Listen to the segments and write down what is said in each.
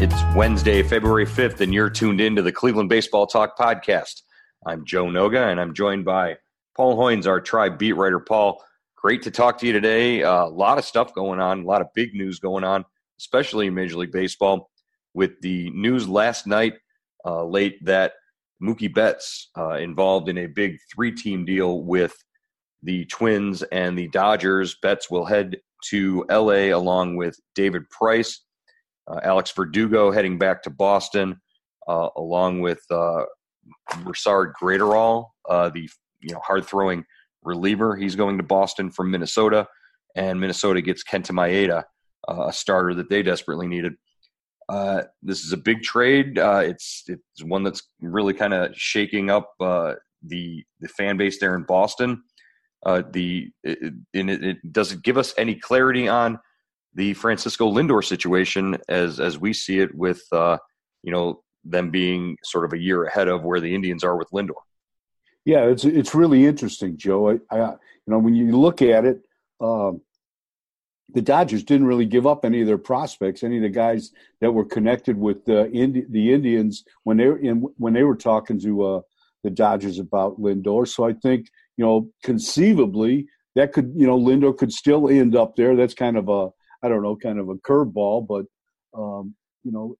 It's Wednesday, February 5th, and you're tuned in to the Cleveland Baseball Talk podcast. I'm Joe Noga, and I'm joined by Paul Hoynes, our tribe beat writer. Paul, great to talk to you today. Uh, a lot of stuff going on, a lot of big news going on, especially in Major League Baseball, with the news last night uh, late that Mookie Betts uh, involved in a big three team deal with the Twins and the Dodgers. Betts will head to LA along with David Price Alex Verdugo heading back to Boston, uh, along with uh, Graterol, uh, the you know hard throwing reliever. He's going to Boston from Minnesota, and Minnesota gets Kenta Maeda, uh, a starter that they desperately needed. Uh, this is a big trade. Uh, it's it's one that's really kind of shaking up the the fan base there in Boston. the it, it, it does it give us any clarity on the Francisco Lindor situation as as we see it with uh, you know them being sort of a year ahead of where the Indians are with Lindor. Yeah, it's it's really interesting, Joe. I, I you know when you look at it, um, the Dodgers didn't really give up any of their prospects, any of the guys that were connected with the Indi- the Indians when they were in, when they were talking to uh, the Dodgers about Lindor. So I think you know conceivably that could you know Lindor could still end up there. That's kind of a I don't know, kind of a curveball, but um, you know,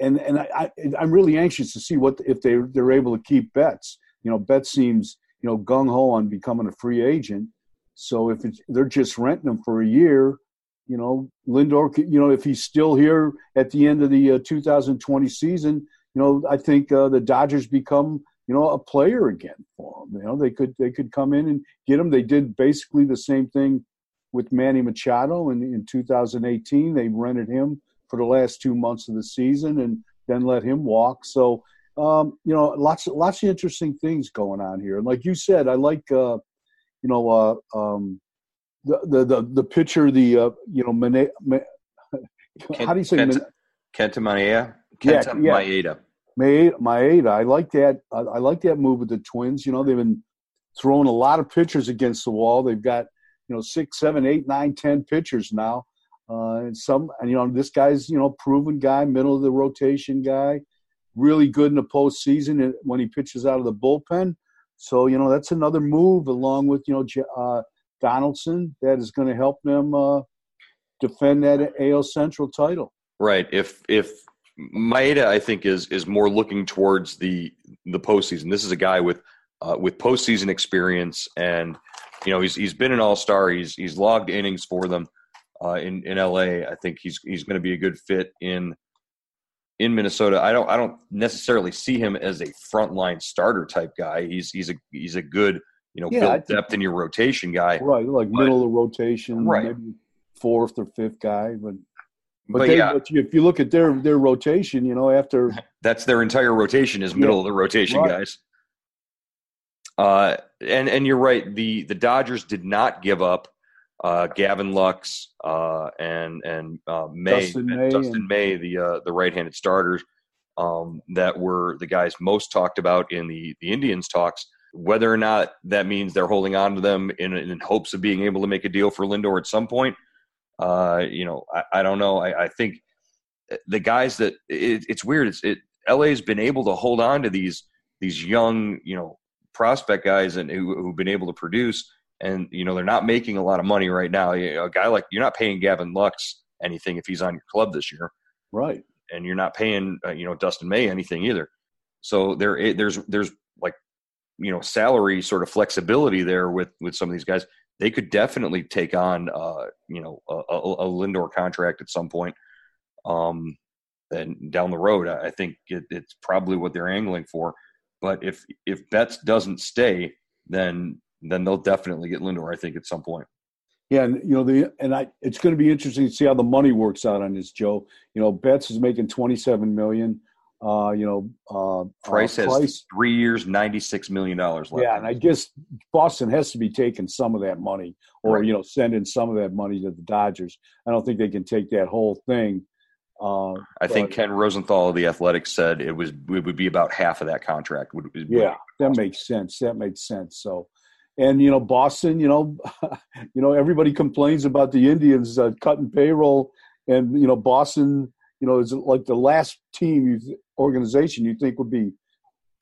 and and I, I am really anxious to see what if they they're able to keep Betts. You know, Betts seems you know gung ho on becoming a free agent. So if it's, they're just renting him for a year, you know, Lindor, you know, if he's still here at the end of the uh, 2020 season, you know, I think uh, the Dodgers become you know a player again for him. You know, they could they could come in and get him. They did basically the same thing with Manny Machado in, in 2018. They rented him for the last two months of the season and then let him walk. So, um, you know, lots of, lots of interesting things going on here. And like you said, I like, uh, you know, uh, um, the, the, the, the pitcher, the, uh, you know, Mane, Man, how do you say Kenta, Kenta Maeda? Kenta yeah, Maeda. Maeda. Maeda. I like that. I, I like that move with the Twins. You know, they've been throwing a lot of pitchers against the wall. They've got – you know six, seven, eight, nine, ten pitchers now. Uh, and some, and you know, this guy's you know proven guy, middle of the rotation guy, really good in the postseason when he pitches out of the bullpen. So you know that's another move along with you know uh, Donaldson that is going to help them uh, defend that AL Central title. Right. If if Maeda, I think is is more looking towards the the postseason. This is a guy with uh, with postseason experience and you know, he's he's been an all star. He's he's logged innings for them uh, in in LA. I think he's he's going to be a good fit in in Minnesota. I don't I don't necessarily see him as a frontline starter type guy. He's he's a he's a good you know yeah, build depth in your rotation guy. Right, like but, middle of the rotation, right. maybe fourth or fifth guy, but. But, but they, yeah. if you look at their their rotation, you know, after that's their entire rotation is middle yeah, of the rotation right. guys. Uh, and and you're right. The the Dodgers did not give up uh, Gavin Lux uh, and and uh, May, Dustin May, Dustin and- May, the uh, the right-handed starters um, that were the guys most talked about in the the Indians talks. Whether or not that means they're holding on to them in, in hopes of being able to make a deal for Lindor at some point, uh, you know, I, I don't know. I, I, think the guys that it, it's weird. It's it. LA's been able to hold on to these these young, you know, prospect guys and who, who've been able to produce, and you know they're not making a lot of money right now. A guy like you're not paying Gavin Lux anything if he's on your club this year, right? And you're not paying uh, you know Dustin May anything either. So there there's there's like you know salary sort of flexibility there with with some of these guys. They could definitely take on uh, you know a, a, a Lindor contract at some point. Um, and down the road, I think it, it's probably what they're angling for. But if if Betts doesn't stay, then then they'll definitely get Lindor. I think at some point. Yeah, and you know the and I it's going to be interesting to see how the money works out on this, Joe. You know, Betts is making twenty seven million. Uh, you know, uh, Price uh, has Price, three years, ninety six million dollars left. Yeah, and I guess Boston has to be taking some of that money, or right. you know, sending some of that money to the Dodgers. I don't think they can take that whole thing. Uh, I think Ken Rosenthal of the Athletics said it was it would be about half of that contract. Would, would yeah, that makes sense. That makes sense. So, and you know, Boston, you know, you know, everybody complains about the Indians uh, cutting payroll, and you know, Boston, you know, is like the last team you, organization you think would be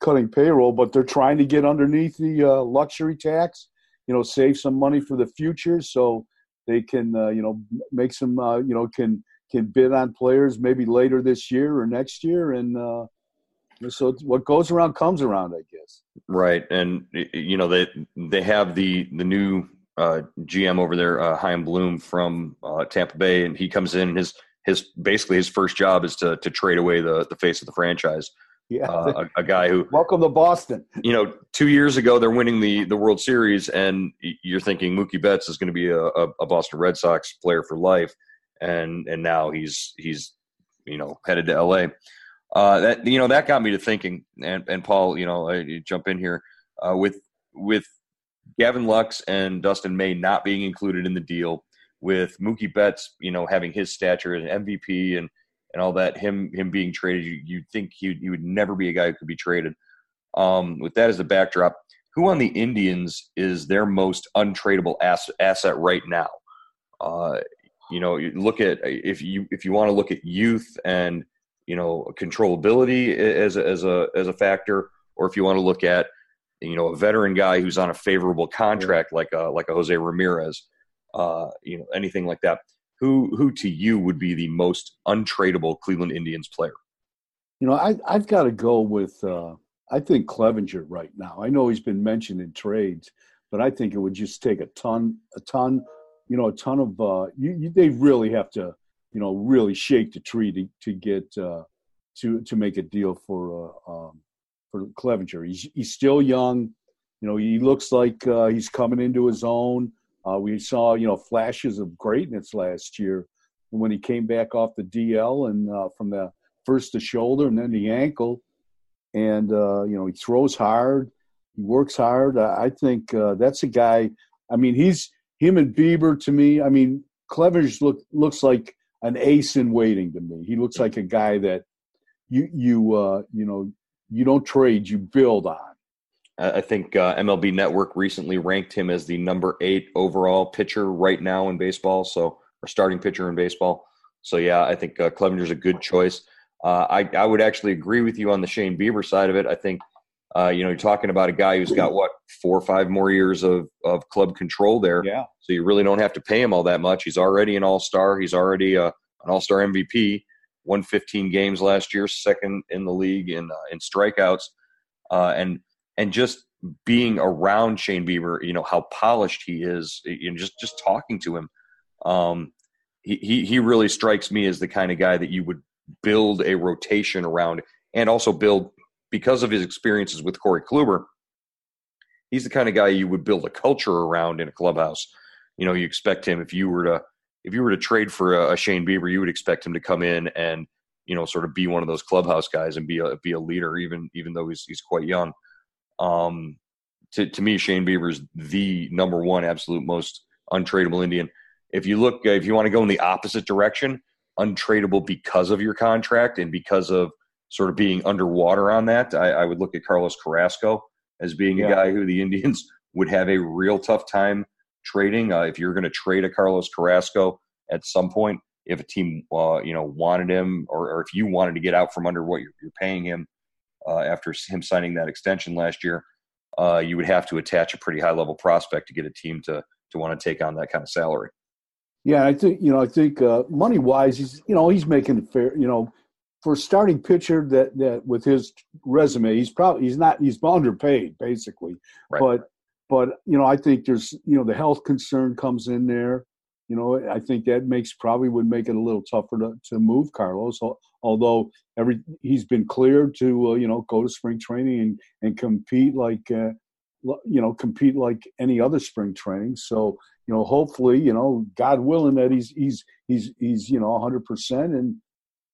cutting payroll, but they're trying to get underneath the uh, luxury tax, you know, save some money for the future, so they can, uh, you know, make some, uh, you know, can can bid on players maybe later this year or next year, and uh, so what goes around comes around, I guess. Right, and you know they they have the the new uh, GM over there, uh, Chaim Bloom from uh, Tampa Bay, and he comes in. his his basically his first job is to to trade away the the face of the franchise. Yeah, uh, a, a, guy who welcome to Boston. You know, two years ago they're winning the the World Series, and you're thinking Mookie Betts is going to be a, a, Boston Red Sox player for life and and now he's he's you know headed to L.A. Uh, that you know that got me to thinking, and and Paul, you know, I, jump in here uh, with with Gavin Lux and Dustin May not being included in the deal, with Mookie Betts, you know, having his stature as MVP and and all that, him him being traded, you you think he he would never be a guy who could be traded. Um, with that as a backdrop, who on the Indians is their most untradeable asset, asset right now? Uh, you know, you look at if you if you want to look at youth and you know controllability as a, as a as a factor, or if you want to look at you know a veteran guy who's on a favorable contract like a like a Jose Ramirez, uh, you know anything like that. Who who to you would be the most untradeable Cleveland Indians player? You know, I I've got to go with uh, I think Clevinger right now. I know he's been mentioned in trades, but I think it would just take a ton a ton you know, a ton of uh, you, you, they really have to, you know, really shake the tree to to get uh, to to make a deal for uh, um, for Clevinger. He's he's still young, you know. He looks like uh, he's coming into his own. Uh, we saw you know flashes of greatness last year when he came back off the DL and uh, from the first the shoulder and then the ankle, and uh, you know he throws hard, he works hard. I, I think uh, that's a guy. I mean, he's him and Bieber to me, I mean, Clevinger look looks like an ace in waiting to me. He looks like a guy that you you uh, you know you don't trade, you build on. I think uh, MLB Network recently ranked him as the number eight overall pitcher right now in baseball. So, or starting pitcher in baseball. So, yeah, I think uh, Clevinger's a good choice. Uh, I, I would actually agree with you on the Shane Bieber side of it. I think uh, you know, you're talking about a guy who's got what four or five more years of of club control there. Yeah. So you really don't have to pay him all that much. He's already an all star. He's already a, an all star MVP. Won 15 games last year, second in the league in uh, in strikeouts, uh, and and just being around Shane Bieber, you know how polished he is, and just just talking to him, um, he, he he really strikes me as the kind of guy that you would build a rotation around, and also build because of his experiences with Corey Kluber, he's the kind of guy you would build a culture around in a clubhouse. You know, you expect him if you were to if you were to trade for a, a Shane Bieber, you would expect him to come in and you know sort of be one of those clubhouse guys and be a be a leader, even even though he's he's quite young. Um, to to me, Shane Bieber is the number one absolute most untradeable Indian. If you look, if you want to go in the opposite direction, untradeable because of your contract and because of sort of being underwater on that. I, I would look at Carlos Carrasco as being yeah. a guy who the Indians would have a real tough time trading. Uh, if you're going to trade a Carlos Carrasco at some point, if a team uh, you know wanted him, or, or, if you wanted to get out from under what you're, you're paying him uh, after him signing that extension last year, uh, you would have to attach a pretty high level prospect to get a team to to want to take on that kind of salary. Yeah, I think you know. I think uh, money wise, he's you know he's making fair. You know, for starting pitcher that that with his resume, he's probably he's not he's underpaid basically. Right. But but you know, I think there's you know the health concern comes in there. You know, I think that makes probably would make it a little tougher to, to move Carlos. Although every he's been cleared to uh, you know go to spring training and and compete like uh, you know compete like any other spring training. So you know, hopefully, you know, God willing that he's he's he's he's you know 100 percent and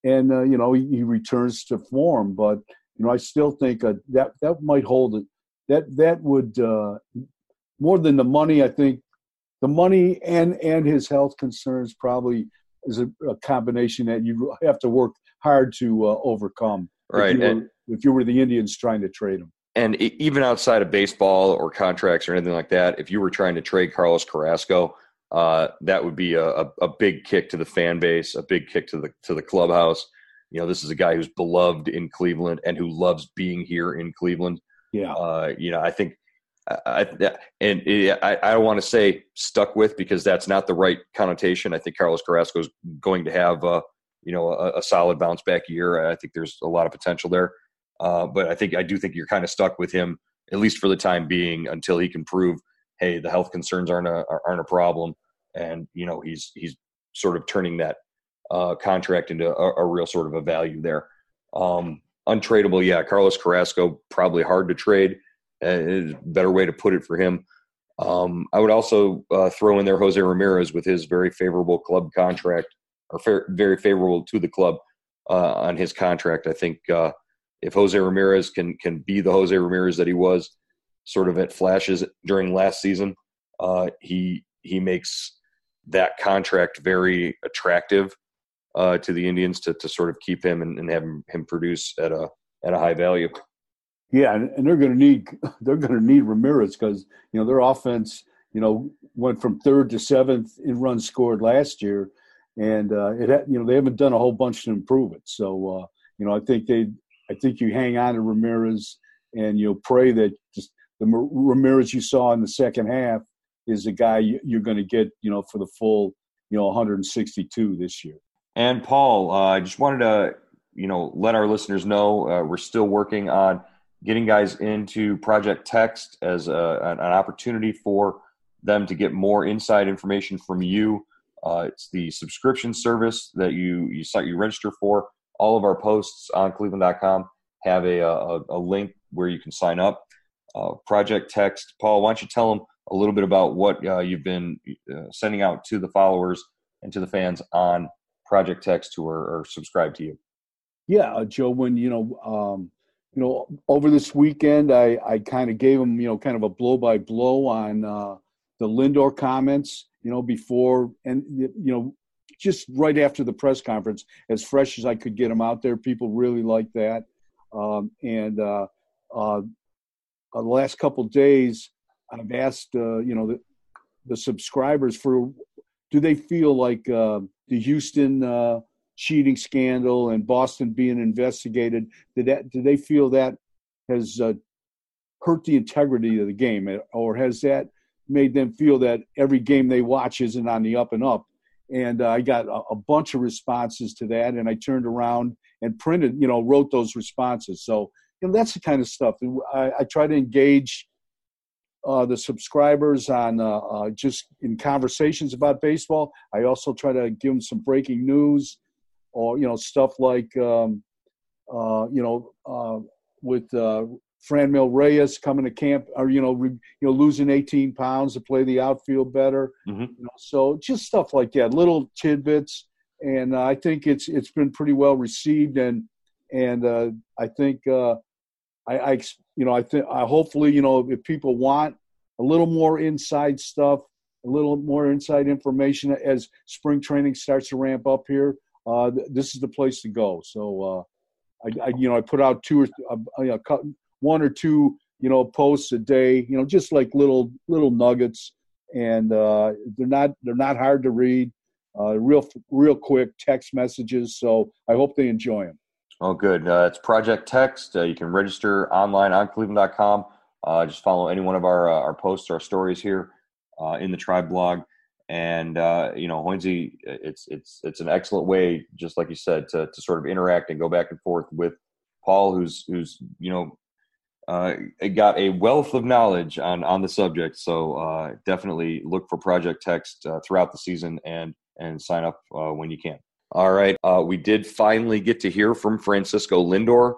and uh, you know he, he, returns to form. But you know, I still think uh, that that might hold it. That that would uh, more than the money. I think the money and and his health concerns probably is a, a combination that you have to work hard to uh, overcome. Right. If you, were, if you were the Indians trying to trade him and even outside of baseball or contracts or anything like that, if you were trying to trade Carlos Carrasco, uh, that would be a, a, big kick to the fan base, a big kick to the to the clubhouse. You know, this is a guy who's beloved in Cleveland and who loves being here in Cleveland. Yeah. Uh, you know, I think, I, and it, I, I want to say stuck with because that's not the right connotation. I think Carlos Carrasco is going to have, uh, you know, a, a solid bounce back year. I think there's a lot of potential there. Uh, but I think I do think you're kind of stuck with him at least for the time being until he can prove, hey, the health concerns aren't a aren't a problem, and you know he's he's sort of turning that uh, contract into a, a, real sort of a value there. Um, untradeable, yeah. Carlos Carrasco probably hard to trade. Uh, better way to put it for him. Um, I would also uh, throw in there Jose Ramirez with his very favorable club contract, or fair, very favorable to the club uh, on his contract. I think uh, if Jose Ramirez can can be the Jose Ramirez that he was, sort of at flashes during last season, uh, he he makes that contract very attractive uh, to the Indians to, to sort of keep him and, and have him, him, produce at a at a high value. Yeah, and, and they're going to need they're going to need Ramirez because you know their offense you know went from third to seventh in runs scored last year, and uh, it you know they haven't done a whole bunch to improve it. So uh, you know I think they I think you hang on to Ramirez and you'll pray that just the Ramirez you saw in the second half is the guy you're going to get, you know, for the full, you know, 162 this year. And Paul, uh, I just wanted to, you know, let our listeners know uh, we're still working on getting guys into Project Text as a, an, an, opportunity for them to get more inside information from you. Uh, it's the subscription service that you you site you register for all of our posts on cleveland.com have a, a, a link where you can sign up. Uh, Project Text. Paul, why don't you tell them a little bit about what uh, you've been uh, sending out to the followers and to the fans on Project Text who are, are subscribed to you? Yeah, uh, Joe. When you know, um, you know, over this weekend, I I kind of gave them you know kind of a blow by blow on uh, the Lindor comments. You know, before and you know just right after the press conference, as fresh as I could get them out there. People really like that. Um, and uh, uh, the last couple days, I've asked, uh, you know, the, the, subscribers for do they feel like uh, the Houston uh, cheating scandal and Boston being investigated? Did that? Do they feel that has uh, hurt the integrity of the game, or has that made them feel that every game they watch isn't on the up and up? and uh, I got a, a, bunch of responses to that. And I turned around and printed, you know, wrote those responses. So you know, that's the kind of stuff I, I try to engage uh, the subscribers on uh, uh, just in conversations about baseball. I also try to give them some breaking news, or you know, stuff like um, uh, you know, uh, with Franmil Reyes coming to camp, or you know, re, you know, losing 18 pounds to play the outfield better. Mm-hmm. You know, so just stuff like that, little tidbits, and uh, I think it's it's been pretty well received, and and uh, I think uh, I, I you know I think I hopefully you know if people want a little more inside stuff, a little more inside information as spring training starts to ramp up here, uh, th- this is the place to go. So. Uh, I, I, you know, I put out two or th- uh, know, one or two you know posts a day you know just like little little nuggets and uh, they're not they're not hard to read uh, real real quick text messages so i hope they enjoy them oh good uh, it's project text uh, you can register online on cleveland.com uh, just follow any one of our uh, our posts, our stories here uh, in the Tribe blog. And uh, you know, Hoynesy, it's it's it's an excellent way, just like you said, to to sort of interact and go back and forth with Paul, who's who's you know got a wealth of knowledge on on the subject. So definitely look for Project Text throughout the season and and sign up when you can. All right, uh, we did finally get to hear from Francisco Lindor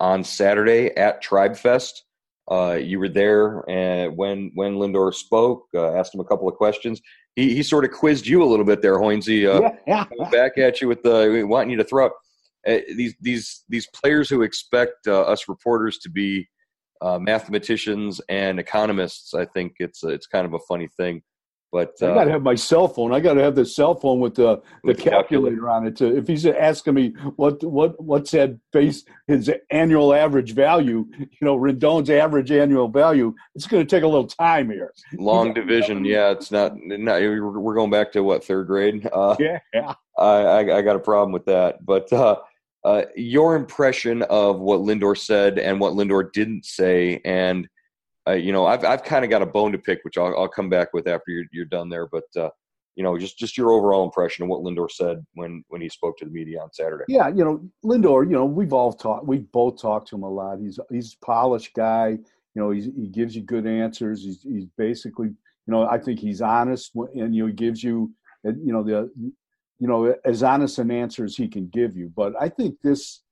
on Saturday at Tribe Fest. Uh, you were there and when when Lindor spoke, asked him a couple of questions. He, he sort of quizzed you a little bit there, Hoynesy. yeah, yeah. back at you with the wanting you to throw out. these these these players who expect us reporters to be uh, mathematicians and economists. I think it's it's kind of a funny thing. But uh, I got to have my cell phone. I got to have the cell phone with the the calculator, calculator on it. To, if he's asking me what what what's that base his annual average value, you know, Rendon's average annual value, it's going to take a little time here. Long division, yeah. It's not. not we're going back to what third grade. Uh, yeah, yeah. I, I, I got a problem with that, but. Uh, uh, your impression of what Lindor said and what Lindor didn't say, and uh, you know, I've I've kind of got a bone to pick, which I'll, I'll come back with after you're you're done there. But uh, you know, just just your overall impression of what Lindor said when when he spoke to the media on Saturday. Yeah, you know, Lindor. You know, we've all talked. We've both talked to him a lot. He's he's a polished guy. You know, he's, he gives you good answers. He's he's basically, you know, I think he's honest, and you know, he gives you, you know, the you know, as honest an answer as he can give you. But I think this,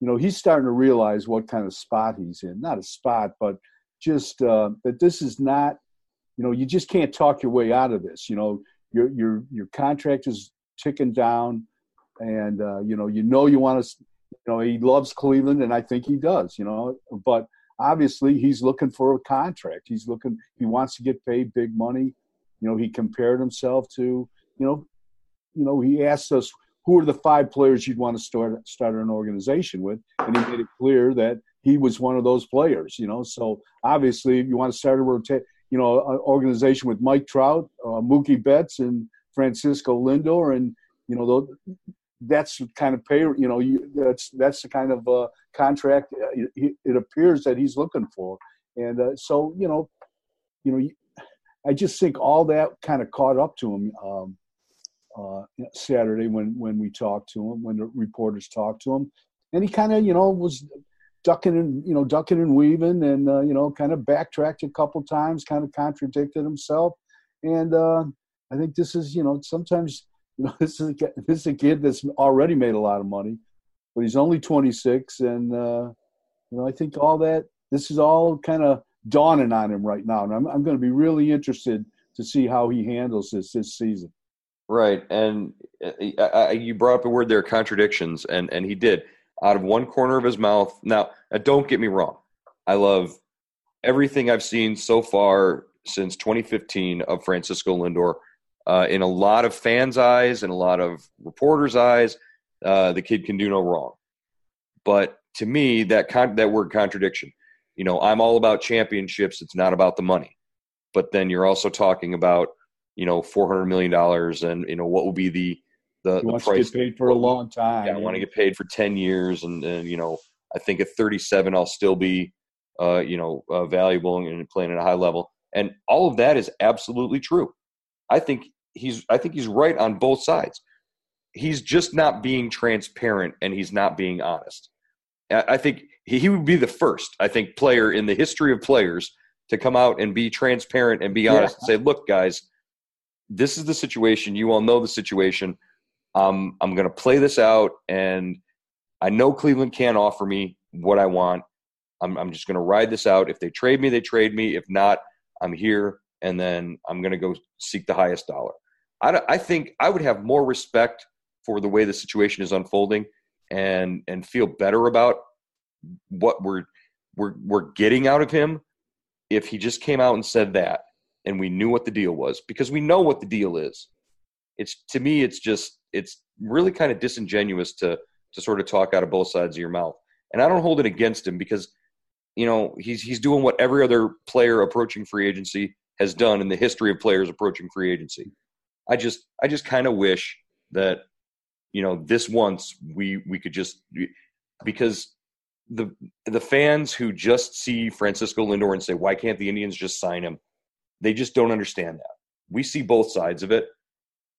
you know, he's starting to realize what kind of spot he's in. Not a spot, but just uh, that this is not, you know, you just can't talk your way out of this. You know, your your your contract is ticking down, and uh, you know, you know, you want to, you know, he loves Cleveland, and I think he does. You know, but obviously he's looking for a contract. He's looking, he wants to get paid big money. You know, he compared himself to, you know, you know, he asked us who are the five players you'd want to start start an organization with, and he made it clear that he was one of those players. You know, so obviously, you want to start a rota- you know, an organization with Mike Trout, uh, Mookie Betts, and Francisco Lindor, and you know, that's the kind of pay. You know, you, that's that's the kind of uh, contract uh, it, it, appears that he's looking for, and uh, so you know, you know, I just think all that kind of caught up to him. Um, uh, Saturday when when we talked to him, when the reporters talked to him, and he kind of you know was ducking and you know ducking and weaving, and uh, you know kind of backtracked a couple times, kind of contradicted himself, and uh, I think this is you know sometimes you know this is a, this is a kid that's already made a lot of money, but he's only 26, and uh, you know I think all that this is all kind of dawning on him right now, and I'm I'm going to be really interested to see how he handles this this season. Right, and uh, you brought up the word there, contradictions, and and he did out of one corner of his mouth. Now, don't get me wrong, I love everything I've seen so far since 2015 of Francisco Lindor. Uh, in a lot of fans' eyes and a lot of reporters' eyes, uh, the kid can do no wrong. But to me, that con- that word contradiction, you know, I'm all about championships. It's not about the money. But then you're also talking about you know, four hundred million dollars, and you know what will be the the, the price? paid for a long time. Yeah, I want to get paid for ten years, and, and you know, I think at thirty seven, I'll still be, uh, you know, uh, valuable and playing at a high level, and all of that is absolutely true. I think he's I think he's right on both sides. He's just not being transparent, and he's not being honest. I think he would be the first, I think, player in the history of players to come out and be transparent and be honest yeah. and say, "Look, guys, this is the situation. You all know the situation. Um, I'm going to play this out, and I know Cleveland can't offer me what I want. I'm, I'm just going to ride this out. If they trade me, they trade me. If not, I'm here, and then I'm going to go seek the highest dollar. I, I think I would have more respect for the way the situation is unfolding, and and feel better about what we're we're we're getting out of him if he just came out and said that and we knew what the deal was because we know what the deal is. It's to me, it's just it's really kind of disingenuous to to sort of talk out of both sides of your mouth. And I don't hold it against him because you know he's he's doing what every other player approaching free agency has done in the history of players approaching free agency. I just I just kind of wish that you know this once we we could just because the the fans who just see Francisco Lindor and say, "Why can't the Indians just sign him?" They just don't understand that. We see both sides of it,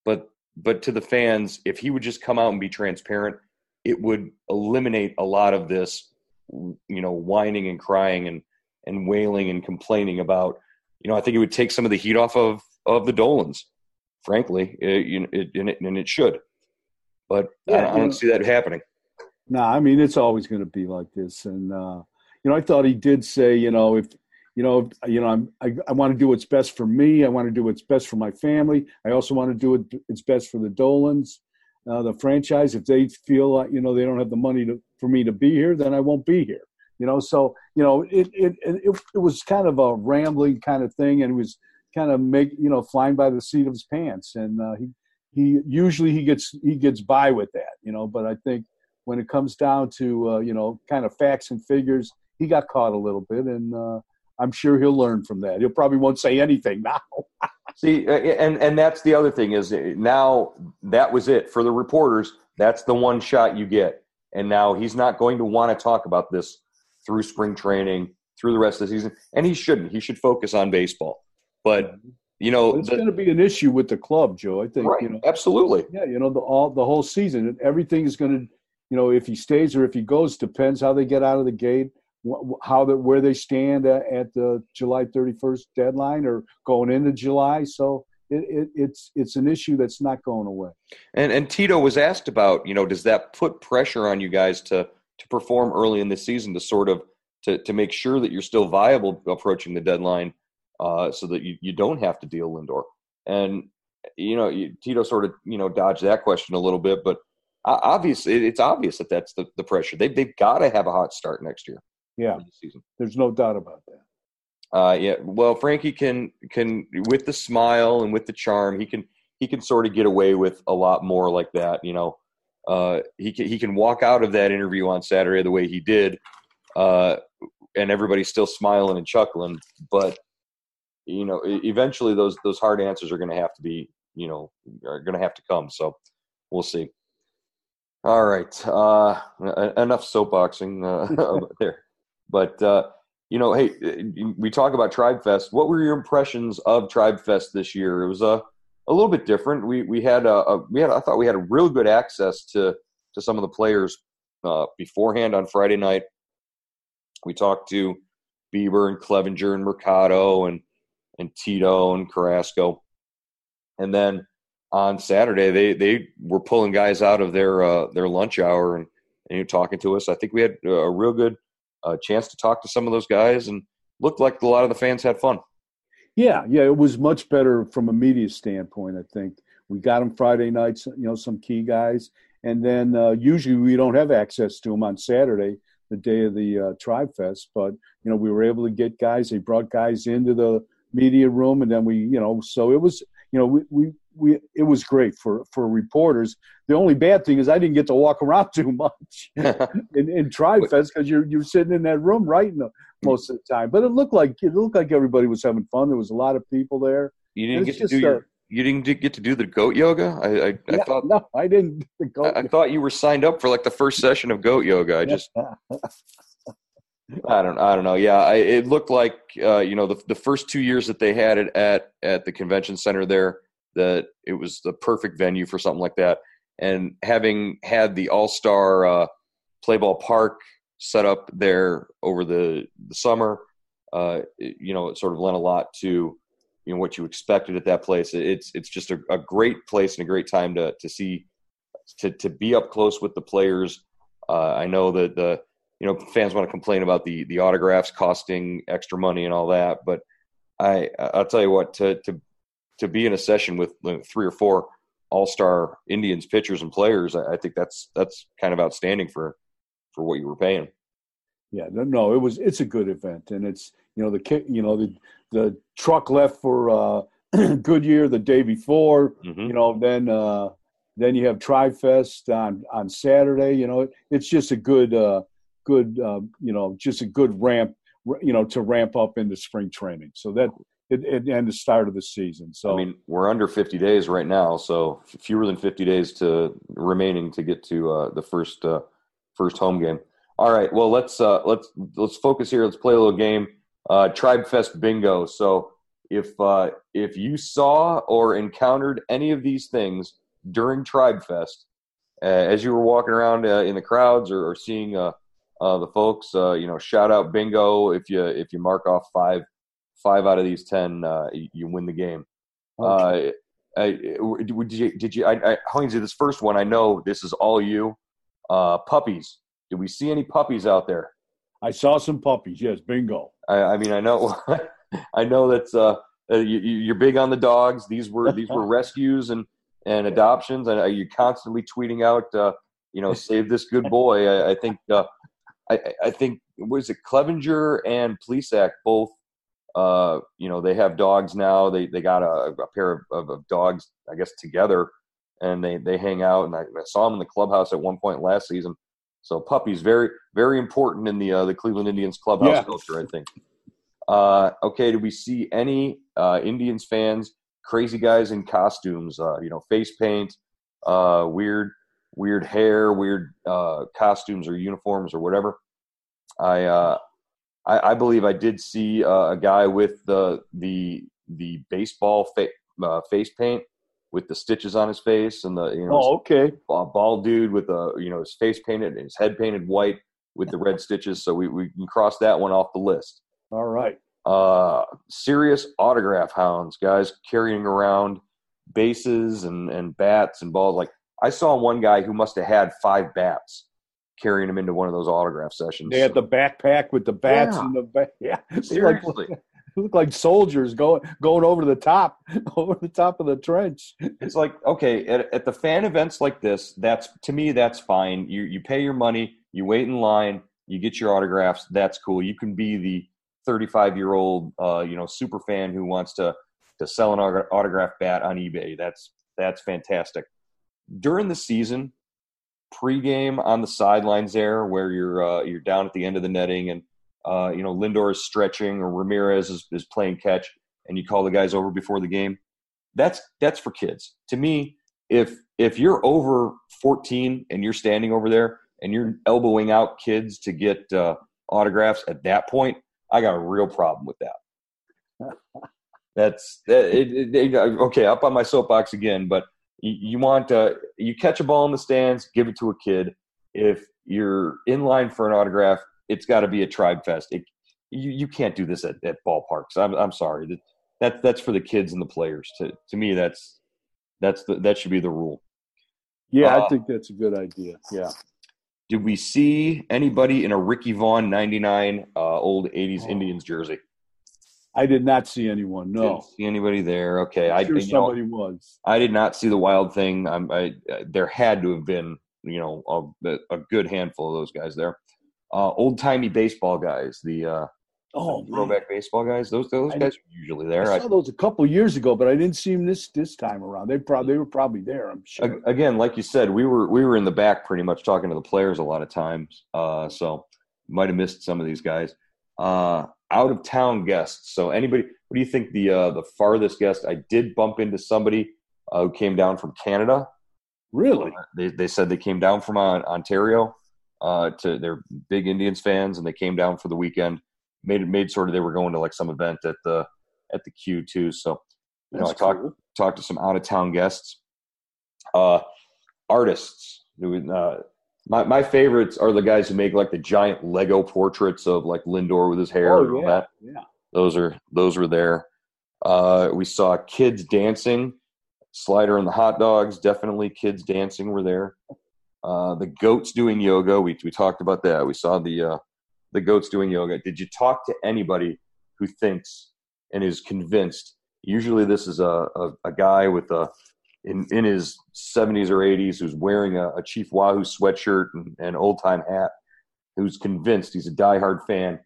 but but to the fans, if he would just come out and be transparent, it would eliminate a lot of this, you know, whining and crying and and wailing and complaining about. You know, I think it would take some of the heat off of of the Dolans. Frankly, it, it, and, it, and it should, but yeah, I, I don't see that happening. No, nah, I mean it's always going to be like this, and uh, you know I thought he did say, you know, if you know, you know, I'm, I, I want to do what's best for me. I want to do what's best for my family. I also want to do it. It's best for the Dolans, uh, the franchise. If they feel like you know they don't have the money to, for me to be here, then I won't be here. You know, so you know, it it it, it was kind of a rambling kind of thing, and it was kind of make you know flying by the seat of his pants. And uh, he he usually he gets he gets by with that, you know. But I think when it comes down to uh, you know kind of facts and figures, he got caught a little bit, and uh, I'm sure he'll learn from that. He'll probably won't say anything now. See, and and that's the other thing is eh, now that was it for the reporters. That's the one shot you get, and now he's not going to want to talk about this through spring training, through the rest of the season, and he shouldn't. He should focus on baseball. But you know, it's going to be an issue with the club, Joe. I think. Right. You know, absolutely. Yeah. You know, the all the whole season, everything is going to, you know, if he stays or if he goes, depends how they get out of the gate how that where they stand at, at, the July 31st deadline or going into July. So it, it, it's it's an issue that's not going away. And and Tito was asked about, you know, does that put pressure on you guys to to perform early in the season to sort of to to make sure that you're still viable approaching the deadline, uh, so that you, you don't have to deal Lindor. And you know, Tito sort of you know dodged that question a little bit, but obviously it's obvious that that's the, the pressure. They they've got to have a hot start next year. Yeah, season. there's no doubt about that. Uh, yeah, well, Frankie can can with the smile and with the charm, he can he can sort of get away with a lot more like that. You know, uh, he can, he can walk out of that interview on Saturday the way he did, uh, and everybody's still smiling and chuckling. But you know, eventually those those hard answers are going to have to be you know are going to have to come. So we'll see. All right, uh, enough soapboxing uh, there. But uh, you know, hey, we talk about Tribe Fest. What were your impressions of Tribe Fest this year? It was a a little bit different. We we had a, a we had I thought we had a real good access to to some of the players uh, beforehand on Friday night. We talked to Bieber and Clevinger and Mercado and and Tito and Carrasco, and then on Saturday they they were pulling guys out of their uh, their lunch hour and and you talking to us. I think we had a real good a chance to talk to some of those guys and looked like a lot of the fans had fun. Yeah, yeah, it was much better from a media standpoint. I think we got them Friday nights, you know, some key guys, and then uh, usually we don't have access to them on Saturday, the day of the uh, Tribe Fest. But you know, we were able to get guys. They brought guys into the media room, and then we, you know, so it was, you know, we we, we it was great for for reporters. The only bad thing is I didn't get to walk around too much in, in Tribe Fest because you're you're sitting in that room writing most of the time. But it looked like it looked like everybody was having fun. There was a lot of people there. You didn't get to do your. Uh, you didn't get to do the goat yoga. I, I, I thought no, I didn't. I, I, thought you were signed up for like the first session of goat yoga. I just, I don't, I don't know. Yeah, I, it looked like uh, you know the the first two years that they had it at at the convention center there that it was the perfect venue for something like that and having had the All Star uh, Play Ball Park set up there over the, the summer, uh, it, you know, it sort of lent a lot to you know what you expected at that place. It's it's just a, a great place and a great time to to see to to be up close with the players. Uh, I know that the you know fans want to complain about the the autographs costing extra money and all that, but I I'll tell you what to to to be in a session with three or four all star Indians pitchers and players, I, think that's that's kind of outstanding for for what you were paying. Yeah, no, it was it's a good event, and it's you know the you know the the truck left for uh, Goodyear the day before, mm-hmm. you know then uh, then you have Tribe Fest on on Saturday. You know, it, it's just a good uh, good uh, you know just a good ramp you know to ramp up into spring training. So that it, it, and the start of the season. So I mean, we're under 50 days right now, so fewer than 50 days to remaining to get to uh, the first uh, first home game. All right. Well, let's uh, let's let's focus here. Let's play a little game. Uh, Tribe Fest Bingo. So if uh, if you saw or encountered any of these things during Tribe Fest, uh, as you were walking around uh, in the crowds or, or seeing uh, uh, the folks, uh, you know, shout out bingo. If you if you mark off five five out of these ten, uh, you, win the game. Okay. Uh, I, did you? Did you? I, I, this first one, I know this is all you. Uh, puppies. Did we see any puppies out there? I saw some puppies. Yes, bingo. I, I mean, I know, I know that's uh, you, you're big on the dogs. These were these were rescues and and adoptions, and you're constantly tweeting out, uh, you know, save this good boy. I, I think, uh, I, I think, was it Clevinger and Plesac both? Uh, you know, they have dogs now. They they got a, a pair of, of, of dogs, I guess, together, and they they hang out. And I, I saw them in the clubhouse at one point last season. So puppies very very important in the uh, the Cleveland Indians clubhouse Yeah. culture, I think. Uh, okay, do we see any uh, Indians fans, crazy guys in costumes? Uh, you know, face paint, uh, weird weird hair, weird uh, costumes or uniforms or whatever. I uh, I, I believe I did see uh, a guy with the the the baseball fa- uh, face paint with the stitches on his face and the you know Oh, okay. a bald dude with a you know his face painted and his head painted white with the red stitches. So we, we can cross that one off the list. All right. Uh, serious autograph hounds, guys carrying around bases and, and bats and balls. Like I saw one guy who must have had five bats carrying him into one of those autograph sessions. They had the backpack with the bats Yeah. and the ba- yeah. Seriously. Like, look like soldiers going going over the top over the top of the trench. it's like okay at, at the fan events like this that's to me that's fine you you pay your money you wait in line you get your autographs that's cool you can be the 35 year old uh, you know super fan who wants to to sell an autograph bat on ebay that's that's fantastic during the season pregame on the sidelines there where you're uh, you're down at the end of the netting and uh, you know lindor is stretching or ramirez is, is playing catch and you call the guys over before the game that's that's for kids. To me, if if you're over 14 and you're standing over there and you're elbowing out kids to get uh, autographs at that point, I got a real problem with that. That's that, it, it, it- okay. Up on my soapbox again, but you, you want uh, you catch a ball in the stands, give it to a kid. If you're in line for an autograph, it's got to be a tribe fest. It, you you can't do this at, at ballparks. I'm I'm sorry. That that that's for the kids and the players. To to me, that's that's the, that should be the rule. Yeah, Uh, I think that's a good idea. Yeah. Did we see anybody in a Ricky Vaughn '99 uh, old '80s Oh. Indians jersey? I did not see anyone. No. Didn't see anybody there. Okay, I I'm sure know, somebody was. I did not see the wild thing. I'm, I uh, there had to have been you know a, a good handful of those guys there. Uh, old timey baseball guys, the uh, Oh, throwback baseball guys. Those those I guys are usually there. I I, saw those a couple years ago, but I didn't see them this this time around. They probably they were probably there. I'm sure. Again, like you said, we were we were in the back pretty much talking to the players a lot of times. Uh, so might have missed some of these guys. Uh, out of town guests. So anybody, what do you think the uh, the farthest guest? I did bump into somebody uh, who came down from Canada. Really? They they said they came down from uh, Ontario. Uh, to they're big Indians fans, and they came down for the weekend. Made it made sort of they were going to like some event at the at the Q too. So you know, I talked cool. talked to some out of town guests. Uh, artists. Uh, my my favorites are the guys who make like the giant Lego portraits of like Lindor with his hair and Oh yeah, that. yeah. Those are those were there. Uh, we saw kids dancing. Slider and the hot dogs, definitely kids dancing were there. Uh, the goats doing yoga. We we talked about that. We saw the uh, the goats doing yoga. Did you talk to anybody who thinks and is convinced? Usually, this is a a, a guy with a in in his seventies or eighties who's wearing a, a Chief Wahoo sweatshirt and an old time hat, who's convinced he's a diehard fan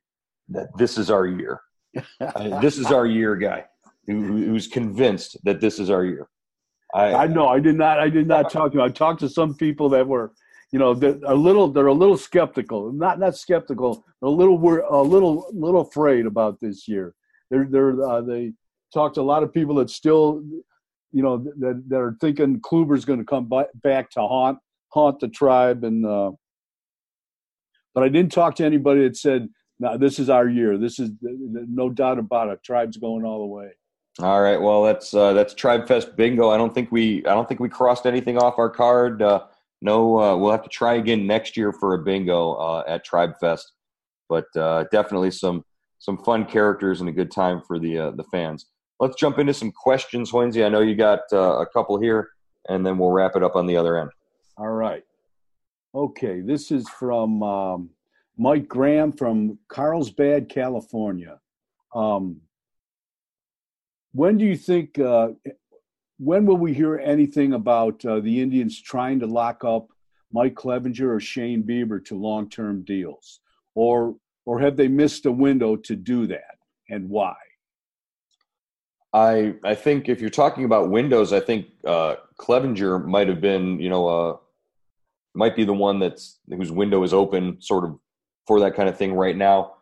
that this is our year. Uh, this is our year, guy. Who, who- who's convinced that this is our year? I know. I did not. I did not talk to. I talked to some people that were, you know, they're a little. They're a little skeptical. Not not skeptical. A little. wor- A little. Little afraid about this year. They're. They're. Uh, they talked to a lot of people that still, you know, that that are thinking Kluber's going to come by, back to haunt haunt the tribe and. Uh, but I didn't talk to anybody that said, "No, this is our year. This is no doubt about it. Tribe's going all the way." All right. Well, that's uh, that's Tribe Fest bingo. I don't think we I don't think we crossed anything off our card. Uh, no, uh, we'll have to try again next year for a bingo uh, at Tribe Fest. But uh, definitely some some fun characters and a good time for the the fans. Let's jump into some questions, Hoynesy. I know you got a couple here, and then we'll wrap it up on the other end. All right. Okay, this is from um, Mike Graham from Carlsbad, California. Um, when do you think? Uh, when will we hear anything about uh, the Indians trying to lock up Mike Clevinger or Shane Bieber to long-term deals, or or have they missed a window to do that, and why? I I think if you're talking about windows, I think uh, Clevinger might have been, you know, uh, might be the one that's whose window is open, sort of for that kind of thing right now.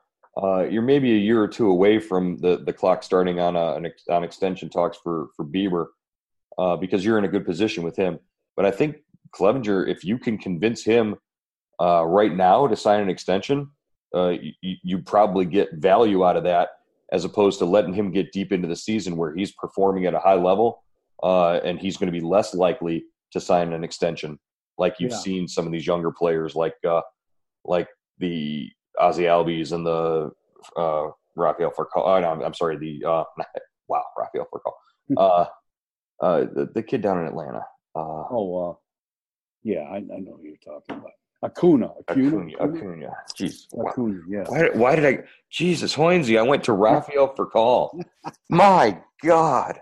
Uh, you're maybe a year or two away from the, the clock starting on a, an ex, on extension talks for for Bieber uh, because you're in a good position with him. But I think Clevinger, if you can convince him uh, right now to sign an extension, uh, you probably get value out of that as opposed to letting him get deep into the season where he's performing at a high level uh, and he's going to be less likely to sign an extension like you've yeah. seen some of these younger players like uh, like the Ozzie Albies and the uh, Rafael Furcal. Oh, no, I'm sorry, the uh, wow, Rafael Furcal. Uh, uh, the, the kid down in Atlanta. Uh, oh, uh, yeah, I, I know who you're talking about. Acuna. Acuna. Acuna. Acuna. Jeez. Acuna, yeah. Why, why, did I? Jesus, Hoynesy, I went to Rafael Furcal. My God.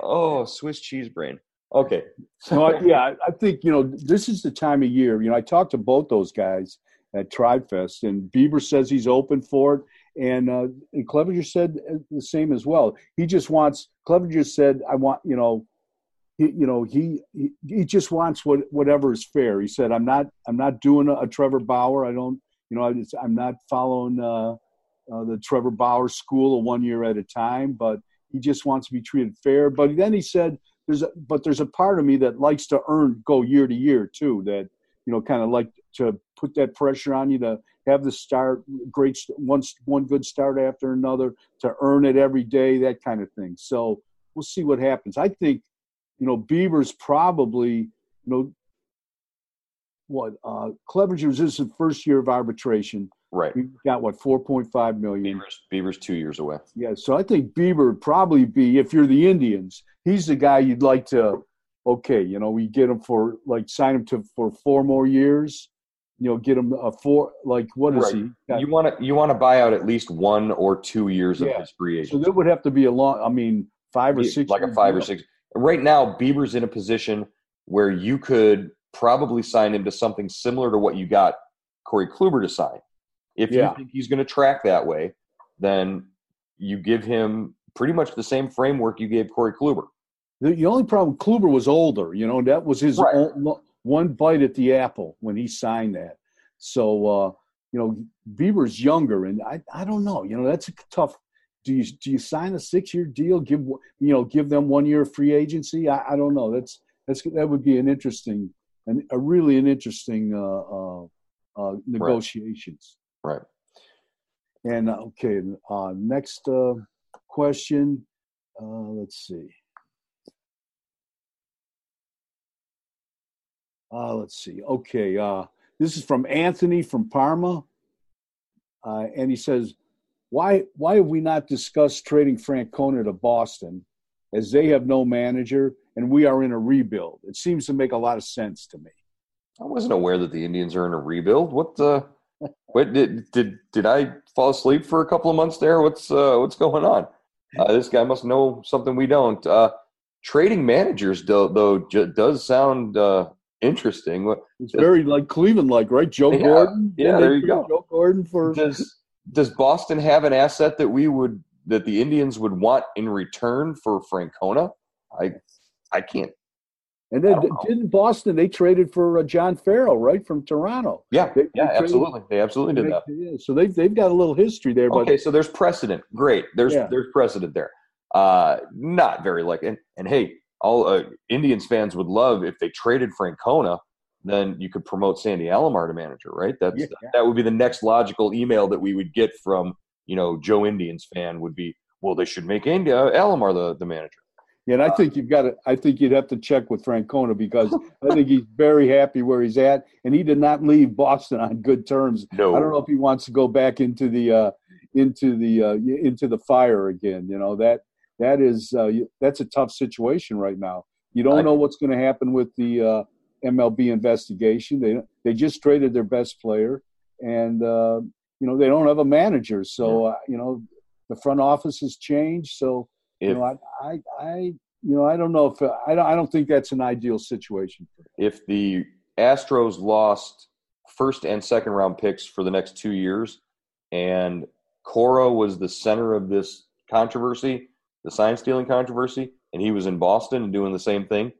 Oh, Swiss cheese brain. Okay. So, I, yeah, I think, you know, this is the time of year. You know, I talked to both those guys at Tribe Fest, and Bieber says he's open for it. And, uh, and Clevinger said the same as well. He just wants, Clevinger said, I want, you know, he, you know, he, he, he just wants what, whatever is fair. He said, I'm not, I'm not doing a, a Trevor Bauer. I don't, you know, I am not following uh, uh, the Trevor Bauer school of one year at a time, but he just wants to be treated fair. But then he said, there's a, but there's a part of me that likes to earn, go year to year too, that, you know, kind of like to put that pressure on you to have the start, great one one good start after another, to earn it every day, that kind of thing. So we'll see what happens. I think, you know, Bieber's probably, you know, what uh Clevinger's this is the first year of arbitration. Right. We got what four point five million. Bieber's, Bieber's two years away. Yeah, so I think Bieber would probably be if you're the Indians, he's the guy you'd like to. Okay, you know, we get him for like sign him to for four more years you know, get him a four. Like, what is right. he? Got, you want to you want to buy out at least one or two years yeah. of his free agent. So that would have to be a long. I mean, five or six. Like a five or six. Right now, Bieber's in a position where you could probably sign him to something similar to what you got Corey Kluber to sign. If yeah. you think he's going to track that way, then you give him pretty much the same framework you gave Corey Kluber. The, the only problem, Kluber was older. You know, that was his right. own, one bite at the apple when he signed that. So uh, you know, Bieber's younger, and I I don't know. You know, that's a tough. Do you do you sign a six year deal? Give you know give them one year free agency? I, I don't know. That's that's that would be an interesting and a really an interesting uh, uh, uh negotiations. Right. And uh, okay, uh, next uh, question. Uh, let's see. Uh, let's see. Okay. Uh, this is from Anthony from Parma. Uh, and he says, why, why have we not discussed trading Francona to Boston as they have no manager and we are in a rebuild? It seems to make a lot of sense to me. I wasn't aware that the Indians are in a rebuild. What uh, what did did did I fall asleep for a couple of months there? What's uh, what's going on? Uh, this guy must know something we don't. Uh, trading managers, though, though does sound uh, interesting. It's very like Cleveland, like right? Joe yeah, Gordon. Yeah, there you go. Joe Gordon for does does Boston have an asset that we would that the Indians would want in return for Francona? I I can't. And then didn't Boston they traded for uh, John Farrell right from Toronto? Yeah, they, yeah, they absolutely. They absolutely did that. Yeah, so they've they've got a little history there. But, okay, so there's precedent. Great. There's yeah. there's precedent there. Uh, not very like and, and hey, all uh, Indians fans would love if they traded Francona, then you could promote Sandy Alomar to manager, right? That's Yeah. that would be the next logical email that we would get from you know Joe Indians fan would be, well, they should make Andy uh, Alomar the the manager. Yeah, and I think you've got to. I think you'd have to check with Francona because I think he's very happy where he's at, and he did not leave Boston on good terms. No, I don't know if he wants to go back into the uh, into the uh, into the fire again. You know that that is uh, that's a tough situation right now. You don't know what's going to happen with the uh, MLB investigation. They they just traded their best player, and uh, you know they don't have a manager. So uh, you know the front office has changed. So you know, I, I, I, you know, I don't know if I don't, I don't think that's an ideal situation. For if the Astros lost first and second round picks for the next two years, and Cora was the center of this controversy, the sign stealing controversy, and he was in Boston and doing the same thing,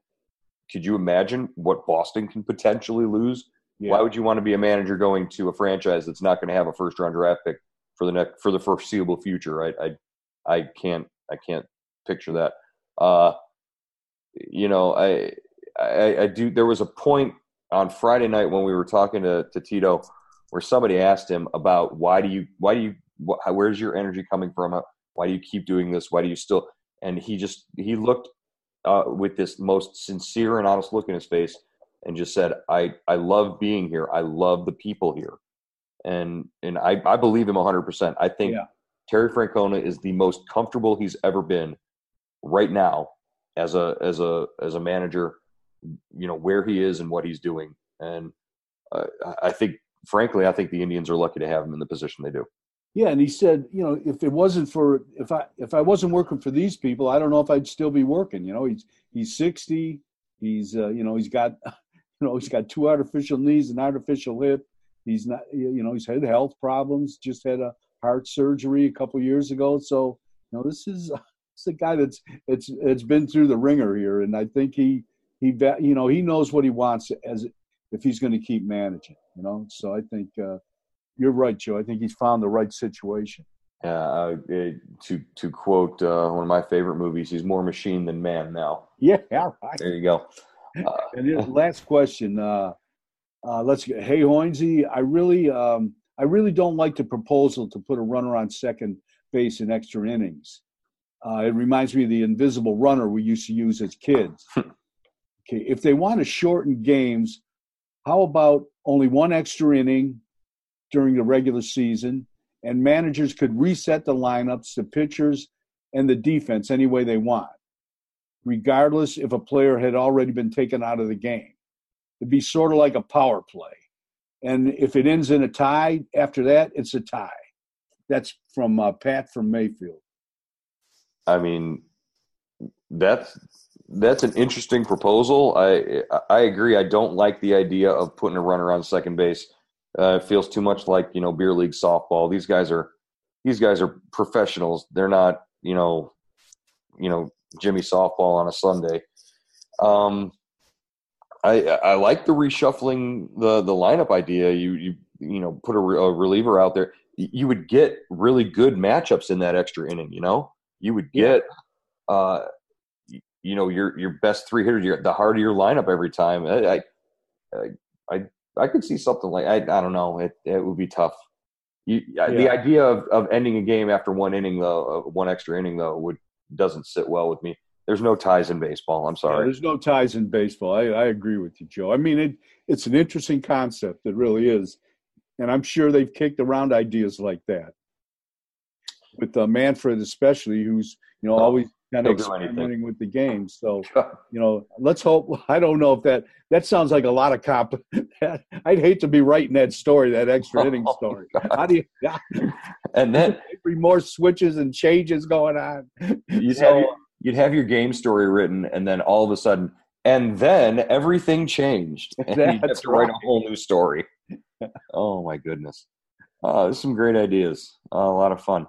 could you imagine what Boston can potentially lose? Yeah. Why would you want to be a manager going to a franchise that's not going to have a first round draft pick for the next for the foreseeable future? I I, I can't I can't picture that. Uh, you know, I, I I do. There was a point on Friday night when we were talking to, to Tito where somebody asked him about why do you why do you wh- where's your energy coming from? Why do you keep doing this? Why do you still? And he just he looked uh, with this most sincere and honest look in his face and just said, "I I love being here. I love the people here." And and I I believe him 100. percent I think Yeah. Terry Francona is the most comfortable he's ever been right now as a as a as a manager you know where he is and what he's doing and uh, I- i think frankly i think the indians are lucky to have him in the position they do Yeah, and he said, you know, if it wasn't for if I if I wasn't working for these people, I don't know if I'd still be working. You know, he's he's sixty. He's uh, you know he's got you know he's got two artificial knees, an artificial hip. He's not you know he's had health problems. Just had a heart surgery a couple years ago. So you know this is it's a guy that's it's it's been through the ringer here, and I think he he you know he knows what he wants as if he's going to keep managing. You know, so I think. Uh, you're right, Joe. I think he's found the right situation. uh, uh, to to quote uh, one of my favorite movies he's more machine than man now Yeah, right. there you go And then last question. Uh, uh, let's get. Hey, Hoynesy, I really, um, I really don't like the proposal to put a runner on second base in extra innings. Uh, it reminds me of the invisible runner we used to use as kids. okay, if they want to shorten games, how about only one extra inning during the regular season, and managers could reset the lineups, the pitchers, and the defense any way they want regardless if a player had already been taken out of the game. It'd be sort of like a power play. And if it ends in a tie, after that, it's a tie. That's from uh, Pat from Mayfield. i mean that's that's an interesting proposal i i agree i don't like the idea of putting a runner on second base uh, it feels too much like you know beer league softball. These guys are these guys are professionals. They're not you know you know jimmy softball on a sunday. Um i i like the reshuffling the the lineup idea. You you you know put a, a reliever out there. You would get really good matchups in that extra inning you know? You would get uh you know your your best three hitters your, the heart of your lineup every time. I i i, I could see something like I, I don't know it it would be tough you, the idea of, of ending a game after one inning though uh, one extra inning though would doesn't sit well with me there's no ties in baseball i'm Yeah, sorry there's no ties in baseball. I, I agree with you, Joe. I mean, it, it's an interesting concept. It really is. And I'm sure they've kicked around ideas like that with uh, Manfred, especially, who's, you know, always kind of he'll do anything. experimenting with the game. So, you know, let's hope. I don't know if that that sounds like a lot of comp. I'd hate to be writing that story, that extra inning Oh, story. How do you? and then Every more switches and changes going on. you'd, So- have your, you'd have your game story written and then all of a sudden and then everything changed and you'd have to write a whole new story oh my goodness uh, some great ideas uh, a lot of fun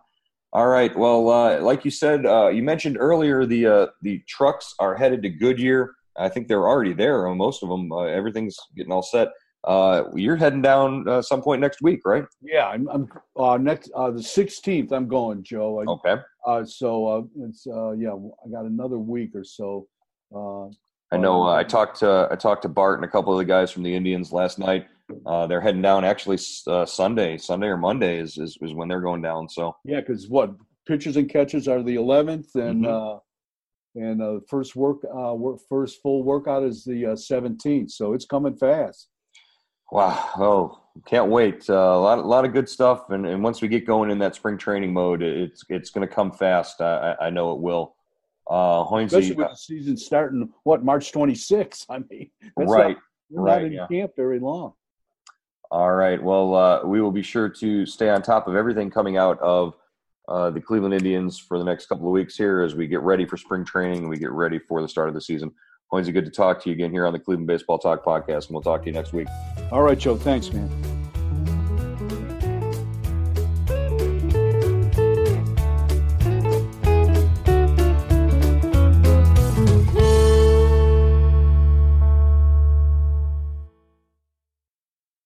all right well uh, like you said uh, you mentioned earlier the uh, the trucks are headed to goodyear i think they're already there uh, most of them uh, everything's getting all set uh, you're heading down uh, some point next week right Yeah, I'm, I'm uh, next uh, the 16th. I'm going, Joe. I, okay Uh, so uh, it's uh, yeah, I got another week or so. Uh, I know. Uh, I talked to I talked to Bart and a couple of the guys from the Indians last night. Uh, they're heading down actually uh, Sunday, Sunday or Monday is, is, is when they're going down. So yeah, because what pitchers and catches are the 11th, and mm-hmm. Uh, and uh, first work, uh, work first full workout is the 17th. So it's coming fast. Wow! Oh, can't wait. a lot, a lot of good stuff, and, and once we get going in that spring training mode, it's it's going to come fast. I, I know it will. Uh, Especially with the season starting, what, March 26th? I mean, right. Not, we're right, not in yeah. camp very long. All right. Well, uh, we will be sure to stay on top of everything coming out of uh, the Cleveland Indians for the next couple of weeks here as we get ready for spring training and we get ready for the start of the season. Always good to talk to you again here on the Cleveland Baseball Talk podcast, and we'll talk to you next week. All right, Joe. Thanks, man.